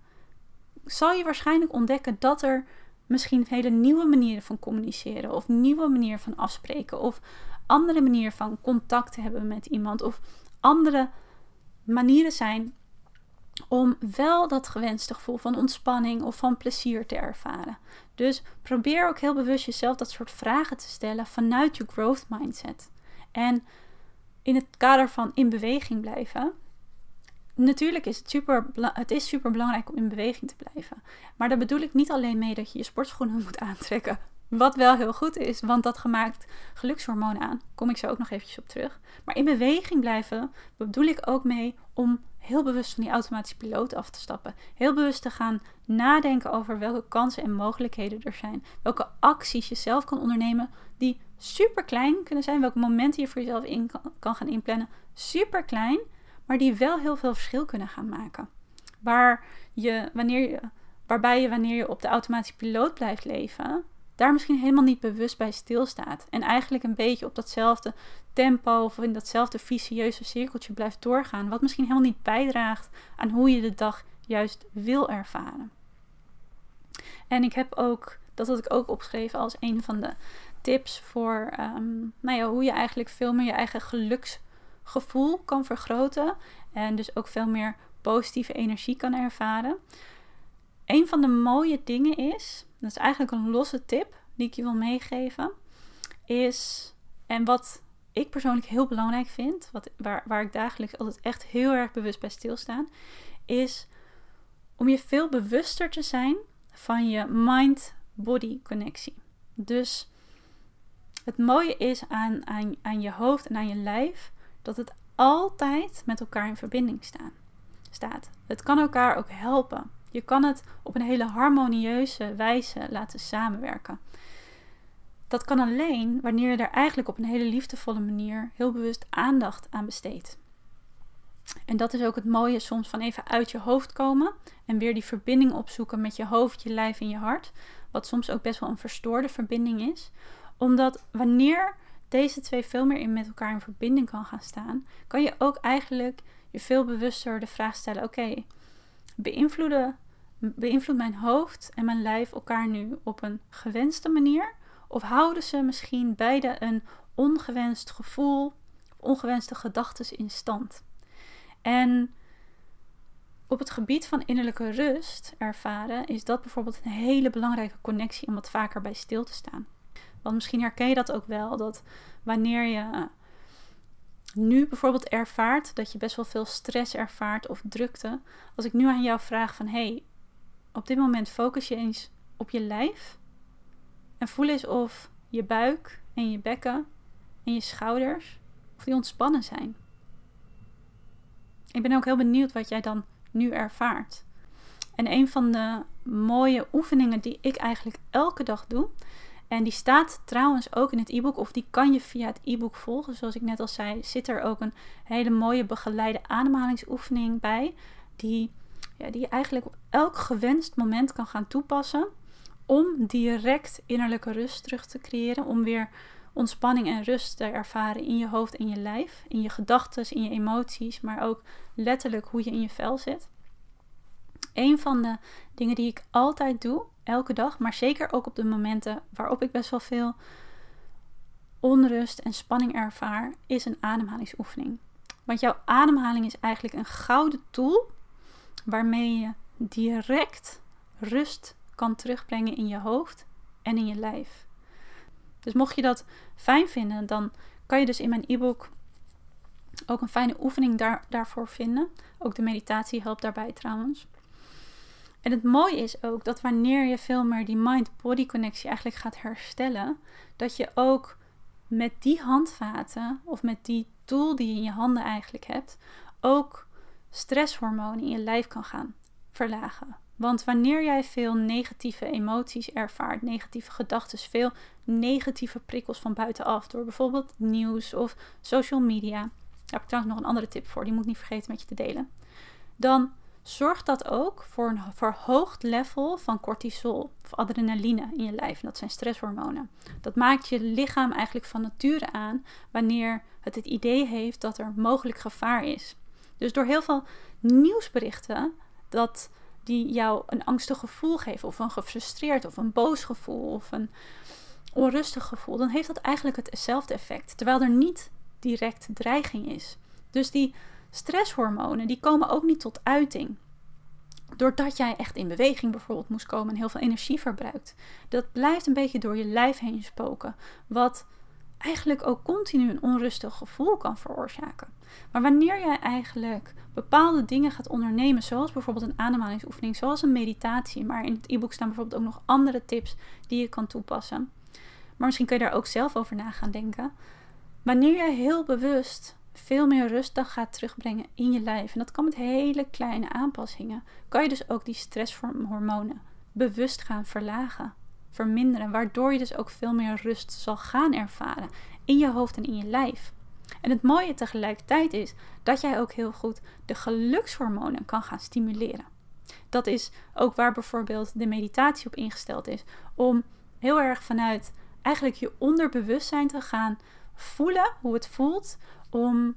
A: zal je waarschijnlijk ontdekken dat er misschien hele nieuwe manieren van communiceren of nieuwe manieren van afspreken of andere manieren van contact hebben met iemand of andere manieren zijn om wel dat gewenste gevoel van ontspanning of van plezier te ervaren. Dus probeer ook heel bewust jezelf dat soort vragen te stellen vanuit je growth mindset. En in het kader van in beweging blijven. Natuurlijk is het super, het is super belangrijk om in beweging te blijven. Maar daar bedoel ik niet alleen mee dat je je sportschoenen moet aantrekken. Wat wel heel goed is, want dat gemaakt gelukshormonen aan. Kom ik zo ook nog eventjes op terug. Maar in beweging blijven bedoel ik ook mee om heel bewust van die automatische piloot af te stappen. Heel bewust te gaan nadenken over welke kansen en mogelijkheden er zijn. Welke acties je zelf kan ondernemen die super klein kunnen zijn. Welke momenten je voor jezelf in kan, gaan inplannen. Super klein, maar die wel heel veel verschil kunnen gaan maken. Waar je, wanneer je, waarbij je wanneer je op de automatische piloot blijft leven, daar misschien helemaal niet bewust bij stilstaat. En eigenlijk een beetje op datzelfde tempo of in datzelfde vicieuze cirkeltje blijft doorgaan. Wat misschien helemaal niet bijdraagt aan hoe je de dag juist wil ervaren. En ik heb ook, dat had ik ook opgeschreven als een van de tips voor um, nou ja, hoe je eigenlijk veel meer je eigen geluksgevoel kan vergroten. En dus ook veel meer positieve energie kan ervaren. Een van de mooie dingen is, dat is eigenlijk een losse tip die ik je wil meegeven, is, en wat ik persoonlijk heel belangrijk vind, wat, waar, waar ik dagelijks altijd echt heel erg bewust bij stilstaan, is om je veel bewuster te zijn van je mind-body connectie. Dus het mooie is aan, aan, aan je hoofd en aan je lijf dat het altijd met elkaar in verbinding staan, staat. Het kan elkaar ook helpen. Je kan het op een hele harmonieuze wijze laten samenwerken. Dat kan alleen wanneer je er eigenlijk op een hele liefdevolle manier heel bewust aandacht aan besteedt. En dat is ook het mooie soms van even uit je hoofd komen en weer die verbinding opzoeken met je hoofd, je lijf en je hart. Wat soms ook best wel een verstoorde verbinding is. Omdat wanneer deze twee veel meer in met elkaar in verbinding kan gaan staan, kan je ook eigenlijk je veel bewuster de vraag stellen: oké, beïnvloeden beïnvloedt mijn hoofd en mijn lijf elkaar nu op een gewenste manier? Of houden ze misschien beide een ongewenst gevoel, ongewenste gedachten in stand? En op het gebied van innerlijke rust ervaren is dat bijvoorbeeld een hele belangrijke connectie om wat vaker bij stil te staan. Want misschien herken je dat ook wel, dat wanneer je nu bijvoorbeeld ervaart dat je best wel veel stress ervaart of drukte, als ik nu aan jou vraag van hey, op dit moment focus je eens op je lijf en voel eens of je buik en je bekken en je schouders, of die ontspannen zijn. Ik ben ook heel benieuwd wat jij dan nu ervaart. En een van de mooie oefeningen die ik eigenlijk elke dag doe, en die staat trouwens ook in het e-book, of die kan je via het e-book volgen. Zoals ik net al zei, zit er ook een hele mooie begeleide ademhalingsoefening bij, die, die je eigenlijk op elk gewenst moment kan gaan toepassen om direct innerlijke rust terug te creëren, om weer ontspanning en rust te ervaren in je hoofd en je lijf, in je gedachten, in je emoties, maar ook letterlijk hoe je in je vel zit. Een van de dingen die ik altijd doe, elke dag, maar zeker ook op de momenten waarop ik best wel veel onrust en spanning ervaar, is een ademhalingsoefening. Want jouw ademhaling is eigenlijk een gouden tool waarmee je direct rust kan terugbrengen in je hoofd en in je lijf. Dus mocht je dat fijn vinden, dan kan je dus in mijn e-book ook een fijne oefening daar, daarvoor vinden. Ook de meditatie helpt daarbij trouwens. En het mooie is ook dat wanneer je veel meer die mind-body connectie eigenlijk gaat herstellen, dat je ook met die handvaten of met die tool die je in je handen eigenlijk hebt, ook stresshormonen in je lijf kan gaan verlagen. Want wanneer jij veel negatieve emoties ervaart, negatieve gedachten, veel negatieve prikkels van buitenaf, door bijvoorbeeld nieuws of social media, daar heb ik trouwens nog een andere tip voor, die moet ik niet vergeten met je te delen, dan zorgt dat ook voor een verhoogd level van cortisol of adrenaline in je lijf. dat zijn stresshormonen. Dat maakt je lichaam eigenlijk van nature aan wanneer het het idee heeft dat er mogelijk gevaar is. Dus door heel veel nieuwsberichten dat die jou een angstig gevoel geven, of een gefrustreerd, of een boos gevoel, of een onrustig gevoel, dan heeft dat eigenlijk hetzelfde effect, terwijl er niet direct dreiging is. Dus die stresshormonen, die komen ook niet tot uiting. Doordat jij echt in beweging bijvoorbeeld moest komen en heel veel energie verbruikt. Dat blijft een beetje door je lijf heen spoken. Wat eigenlijk ook continu een onrustig gevoel kan veroorzaken. Maar wanneer jij eigenlijk bepaalde dingen gaat ondernemen, zoals bijvoorbeeld een ademhalingsoefening, zoals een meditatie, maar in het e-book staan bijvoorbeeld ook nog andere tips die je kan toepassen. Maar misschien kun je daar ook zelf over na gaan denken. Wanneer jij heel bewust veel meer rust gaat terugbrengen in je lijf. En dat kan met hele kleine aanpassingen. Kan je dus ook die stresshormonen bewust gaan verlagen, verminderen, waardoor je dus ook veel meer rust zal gaan ervaren in je hoofd en in je lijf. En het mooie tegelijkertijd is dat jij ook heel goed de gelukshormonen kan gaan stimuleren. Dat is ook waar bijvoorbeeld de meditatie op ingesteld is. Om heel erg vanuit eigenlijk je onderbewustzijn te gaan voelen hoe het voelt om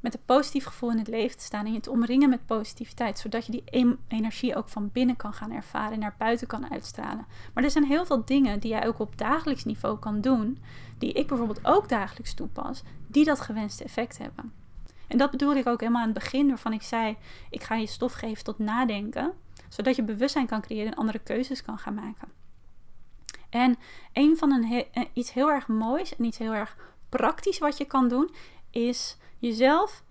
A: met een positief gevoel in het leven te staan en je te omringen met positiviteit, zodat je die energie ook van binnen kan gaan ervaren en naar buiten kan uitstralen. Maar er zijn heel veel dingen die jij ook op dagelijks niveau kan doen, die ik bijvoorbeeld ook dagelijks toepas, die dat gewenste effect hebben. En dat bedoelde ik ook helemaal aan het begin, waarvan ik zei: ik ga je stof geven tot nadenken, zodat je bewustzijn kan creëren en andere keuzes kan gaan maken. En een van een eh, iets heel erg moois en iets heel erg praktisch wat je kan doen, is jezelf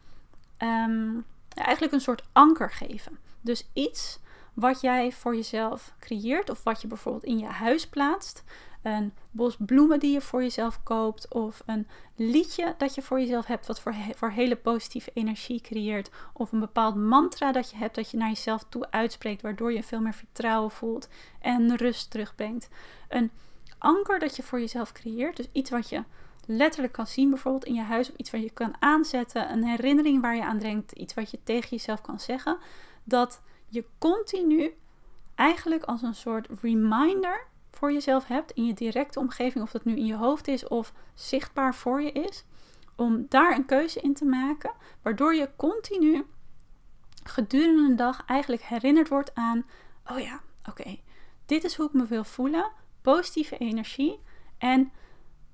A: ehm, eigenlijk een soort anker geven. Dus iets wat jij voor jezelf creëert, of wat je bijvoorbeeld in je huis plaatst. Een bos bloemen die je voor jezelf koopt, of een liedje dat je voor jezelf hebt, wat voor, voor hele positieve energie creëert. Of een bepaald mantra dat je hebt, dat je naar jezelf toe uitspreekt, waardoor je veel meer vertrouwen voelt en rust terugbrengt. Een anker dat je voor jezelf creëert, dus iets wat je letterlijk kan zien, bijvoorbeeld in je huis, of iets wat je kan aanzetten, een herinnering waar je aan denkt, iets wat je tegen jezelf kan zeggen, dat je continu eigenlijk als een soort reminder voor jezelf hebt in je directe omgeving, of dat nu in je hoofd is of zichtbaar voor je is, om daar een keuze in te maken, waardoor je continu gedurende de dag eigenlijk herinnerd wordt aan, oh ja, oké, dit is hoe ik me wil voelen, positieve energie en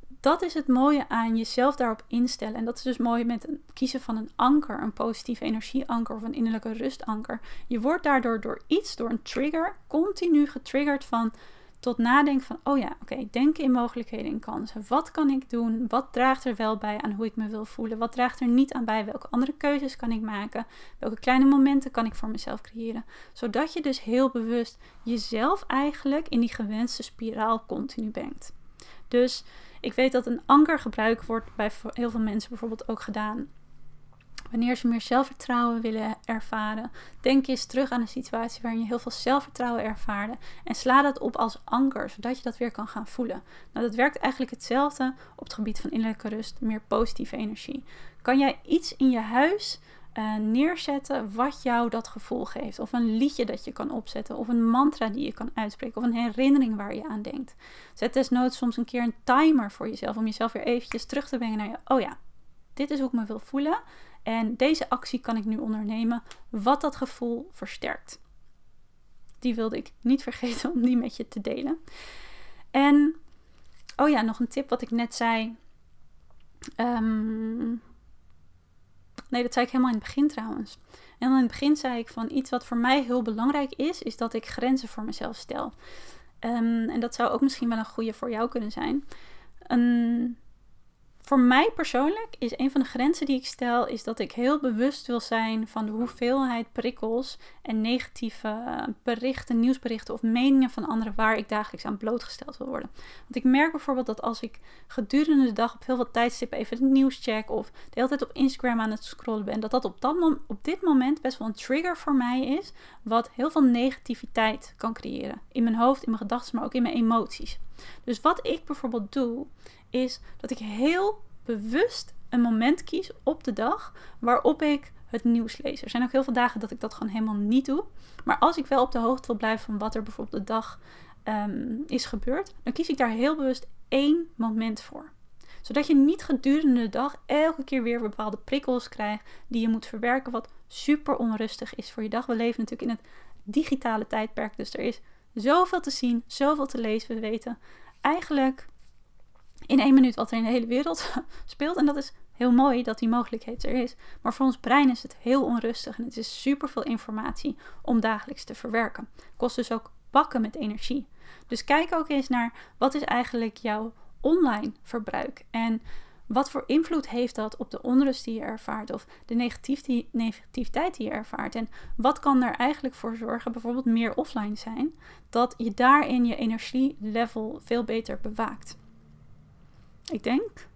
A: dat is het mooie aan jezelf daarop instellen. En dat is dus mooi met het kiezen van een anker, een positieve energieanker of een innerlijke rustanker. Je wordt daardoor door iets, door een trigger, continu getriggerd van tot nadenken van, oh ja, oké, denken in mogelijkheden en kansen. Wat kan ik doen? Wat draagt er wel bij aan hoe ik me wil voelen? Wat draagt er niet aan bij? Welke andere keuzes kan ik maken? Welke kleine momenten kan ik voor mezelf creëren? Zodat je dus heel bewust jezelf eigenlijk in die gewenste spiraal continu brengt. Dus ik weet dat een ankergebruik wordt bij heel veel mensen bijvoorbeeld ook gedaan. Wanneer ze meer zelfvertrouwen willen ervaren, denk eens terug aan een situatie waarin je heel veel zelfvertrouwen ervaarde en sla dat op als anker, zodat je dat weer kan gaan voelen. Nou, dat werkt eigenlijk hetzelfde op het gebied van innerlijke rust, meer positieve energie. Kan jij iets in je huis uh, neerzetten wat jou dat gevoel geeft. Of een liedje dat je kan opzetten. Of een mantra die je kan uitspreken. Of een herinnering waar je aan denkt. Zet desnoods soms een keer een timer voor jezelf. Om jezelf weer eventjes terug te brengen naar je. Oh ja, dit is hoe ik me wil voelen. En deze actie kan ik nu ondernemen. Wat dat gevoel versterkt. Die wilde ik niet vergeten om die met je te delen. En, oh ja, nog een tip wat ik net zei. Um, Nee, dat zei ik helemaal in het begin trouwens. En in het begin zei ik van iets wat voor mij heel belangrijk is, is dat ik grenzen voor mezelf stel. Um, en dat zou ook misschien wel een goede voor jou kunnen zijn. Een voor mij persoonlijk is een van de grenzen die ik stel, is dat ik heel bewust wil zijn van de hoeveelheid prikkels en negatieve berichten, nieuwsberichten of meningen van anderen waar ik dagelijks aan blootgesteld wil worden. Want ik merk bijvoorbeeld dat als ik gedurende de dag op heel veel tijdstippen even het nieuws check of de hele tijd op Instagram aan het scrollen ben, dat dat op, dat op dit moment best wel een trigger voor mij is, wat heel veel negativiteit kan creëren. In mijn hoofd, in mijn gedachten, maar ook in mijn emoties. Dus wat ik bijvoorbeeld doe, is dat ik heel bewust een moment kies op de dag waarop ik het nieuws lees. Er zijn ook heel veel dagen dat ik dat gewoon helemaal niet doe. Maar als ik wel op de hoogte wil blijven van wat er bijvoorbeeld de dag ehm, is gebeurd, dan kies ik daar heel bewust één moment voor. Zodat je niet gedurende de dag elke keer weer bepaalde prikkels krijgt die je moet verwerken, wat super onrustig is voor je dag. We leven natuurlijk in het digitale tijdperk, dus er is zoveel te zien, zoveel te lezen. We weten eigenlijk in één minuut wat in de hele wereld speelt. En dat is heel mooi dat die mogelijkheid er is. Maar voor ons brein is het heel onrustig en het is super veel informatie om dagelijks te verwerken. Kost dus ook bakken met energie. Dus kijk ook eens naar wat is eigenlijk jouw online verbruik en wat voor invloed heeft dat op de onrust die je ervaart of de negativiteit die je ervaart? En wat kan er eigenlijk voor zorgen, bijvoorbeeld meer offline zijn, dat je daarin je energielevel veel beter bewaakt? Ik denk,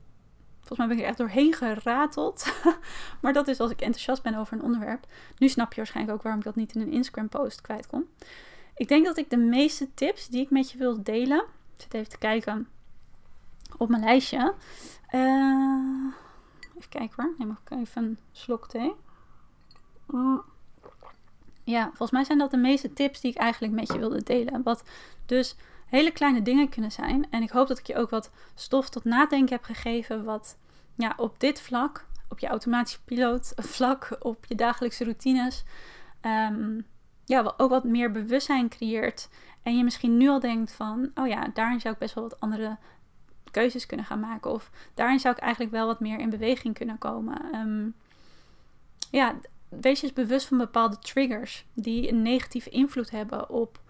A: Volgens mij ben ik er echt doorheen gerateld. maar dat is als ik enthousiast ben over een onderwerp. Nu snap je waarschijnlijk ook waarom ik dat niet in een Instagram post kwijt kon. Ik denk dat ik de meeste tips die ik met je wil delen. Ik zit even te kijken op mijn lijstje. Uh, even kijken hoor. Neem ik even een slok thee. Mm. Ja, volgens mij zijn dat de meeste tips die ik eigenlijk met je wilde delen. Wat dus hele kleine dingen kunnen zijn. En ik hoop dat ik je ook wat stof tot nadenken heb gegeven. Wat ja, op dit vlak, op je automatische piloot vlak, op je dagelijkse routines. Um, ja, ook wat meer bewustzijn creëert. En je misschien nu al denkt van, oh ja, daarin zou ik best wel wat andere keuzes kunnen gaan maken. Of daarin zou ik eigenlijk wel wat meer in beweging kunnen komen. Um, ja, wees je eens bewust van bepaalde triggers die een negatieve invloed hebben op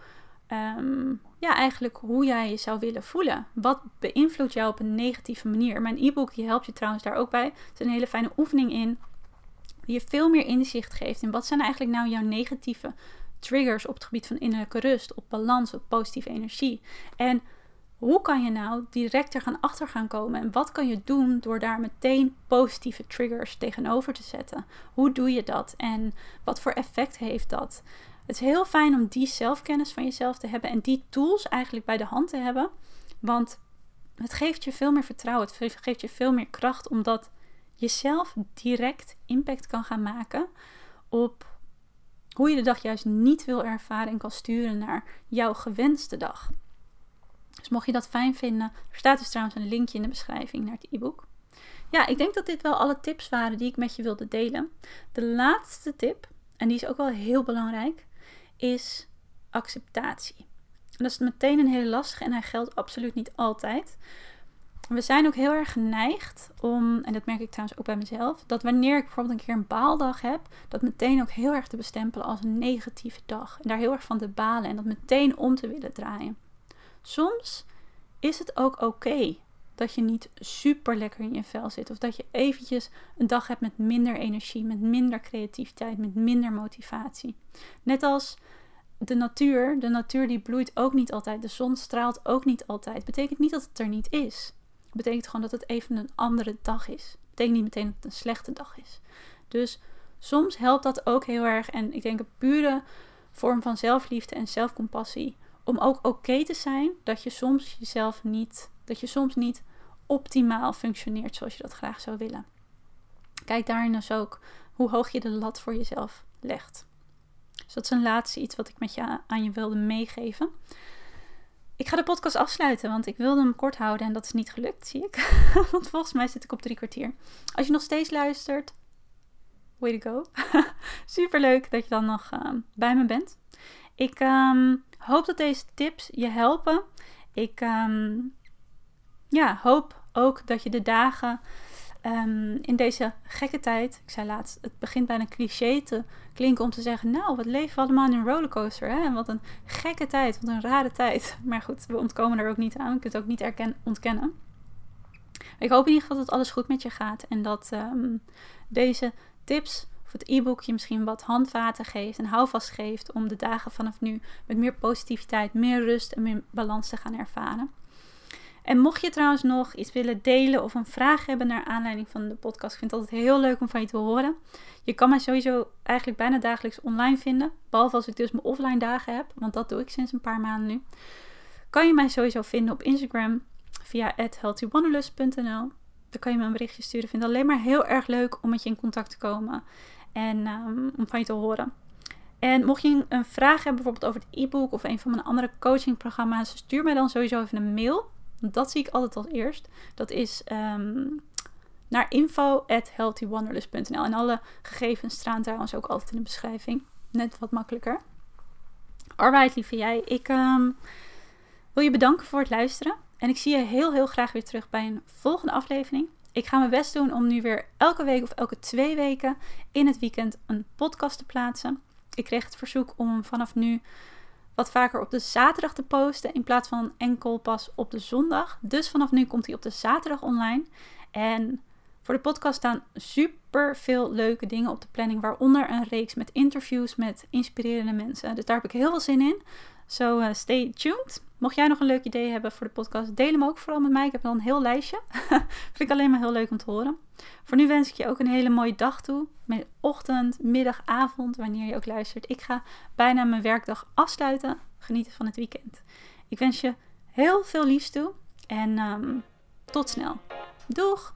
A: Ehm, ja, eigenlijk hoe jij je zou willen voelen. Wat beïnvloedt jou op een negatieve manier? Mijn e-book die helpt je trouwens daar ook bij. Er is een hele fijne oefening in. Die je veel meer inzicht geeft in wat zijn eigenlijk nou jouw negatieve triggers op het gebied van innerlijke rust, op balans, op positieve energie. En hoe kan je nou direct er gaan achter gaan komen? En wat kan je doen door daar meteen positieve triggers tegenover te zetten? Hoe doe je dat? En wat voor effect heeft dat? Het is heel fijn om die zelfkennis van jezelf te hebben en die tools eigenlijk bij de hand te hebben. Want het geeft je veel meer vertrouwen. Het geeft je veel meer kracht, omdat je zelf direct impact kan gaan maken op hoe je de dag juist niet wil ervaren en kan sturen naar jouw gewenste dag. Dus mocht je dat fijn vinden, er staat dus trouwens een linkje in de beschrijving naar het e-book. Ja, ik denk dat dit wel alle tips waren die ik met je wilde delen. De laatste tip, en die is ook wel heel belangrijk, is acceptatie. En dat is meteen een hele lastige en hij geldt absoluut niet altijd. We zijn ook heel erg geneigd om, en dat merk ik trouwens ook bij mezelf, dat wanneer ik bijvoorbeeld een keer een baaldag heb, dat meteen ook heel erg te bestempelen als een negatieve dag. En daar heel erg van te balen en dat meteen om te willen draaien. Soms is het ook oké dat je niet super lekker in je vel zit. Of dat je eventjes een dag hebt met minder energie, met minder creativiteit, met minder motivatie. Net als de natuur, de natuur die bloeit ook niet altijd. De zon straalt ook niet altijd. Betekent niet dat het er niet is. Betekent gewoon dat het even een andere dag is. Betekent niet meteen dat het een slechte dag is. Dus soms helpt dat ook heel erg. En ik denk een pure vorm van zelfliefde en zelfcompassie. Om ook oké te zijn dat je soms jezelf niet, dat je soms niet optimaal functioneert zoals je dat graag zou willen. Kijk daarin dus ook hoe hoog je de lat voor jezelf legt. Dus dat is een laatste iets wat ik met je aan je wilde meegeven. Ik ga de podcast afsluiten, want ik wilde hem kort houden en dat is niet gelukt, zie ik. want volgens mij zit ik op drie kwartier. Als je nog steeds luistert, way to go. Super leuk dat je dan nog ehm, bij me bent. Ik ehm, hoop dat deze tips je helpen. Ik ehm, ja, hoop ook dat je de dagen Ehm, in deze gekke tijd, ik zei laatst, het begint bijna cliché te klinken om te zeggen, nou, wat leven we allemaal in een rollercoaster, hè? En wat een gekke tijd, wat een rare tijd. Maar goed, we ontkomen er ook niet aan, we kunnen het ook niet ontkennen. Ik hoop in ieder geval dat alles goed met je gaat en dat ehm, deze tips of het e-book je misschien wat handvaten geeft en houvast geeft om de dagen vanaf nu met meer positiviteit, meer rust en meer balans te gaan ervaren. En mocht je trouwens nog iets willen delen of een vraag hebben naar aanleiding van de podcast, ik vind het altijd heel leuk om van je te horen. Je kan mij sowieso eigenlijk bijna dagelijks online vinden, behalve als ik dus mijn offline dagen heb, want dat doe ik sinds een paar maanden nu. Kan je mij sowieso vinden op Instagram via healthywanderlust.nl. Daar kan je me een berichtje sturen. Ik vind het alleen maar heel erg leuk om met je in contact te komen en um, om van je te horen. En mocht je een vraag hebben bijvoorbeeld over het e-book of een van mijn andere coachingprogramma's, stuur mij dan sowieso even een mail dat zie ik altijd als eerst. Dat is um, naar info.healthywanderlust.nl. En alle gegevens staan trouwens ook altijd in de beschrijving. Net wat makkelijker. Alright, lieve jij. Ik um, wil je bedanken voor het luisteren. En ik zie je heel, heel graag weer terug bij een volgende aflevering. Ik ga mijn best doen om nu weer elke week of elke twee weken in het weekend een podcast te plaatsen. Ik kreeg het verzoek om vanaf nu wat vaker op de zaterdag te posten in plaats van enkel pas op de zondag. Dus vanaf nu komt hij op de zaterdag online. En Voor de podcast staan super veel leuke dingen op de planning, waaronder een reeks met interviews met inspirerende mensen. Dus daar heb ik heel veel zin in. So uh, stay tuned. Mocht jij nog een leuk idee hebben voor de podcast, deel hem ook vooral met mij. Ik heb dan een heel lijstje. Vind ik alleen maar heel leuk om te horen. Voor nu wens ik je ook een hele mooie dag toe. Mijn ochtend, middag, avond, wanneer je ook luistert. Ik ga bijna mijn werkdag afsluiten. Genieten van het weekend. Ik wens je heel veel liefs toe. En um, tot snel. Doeg!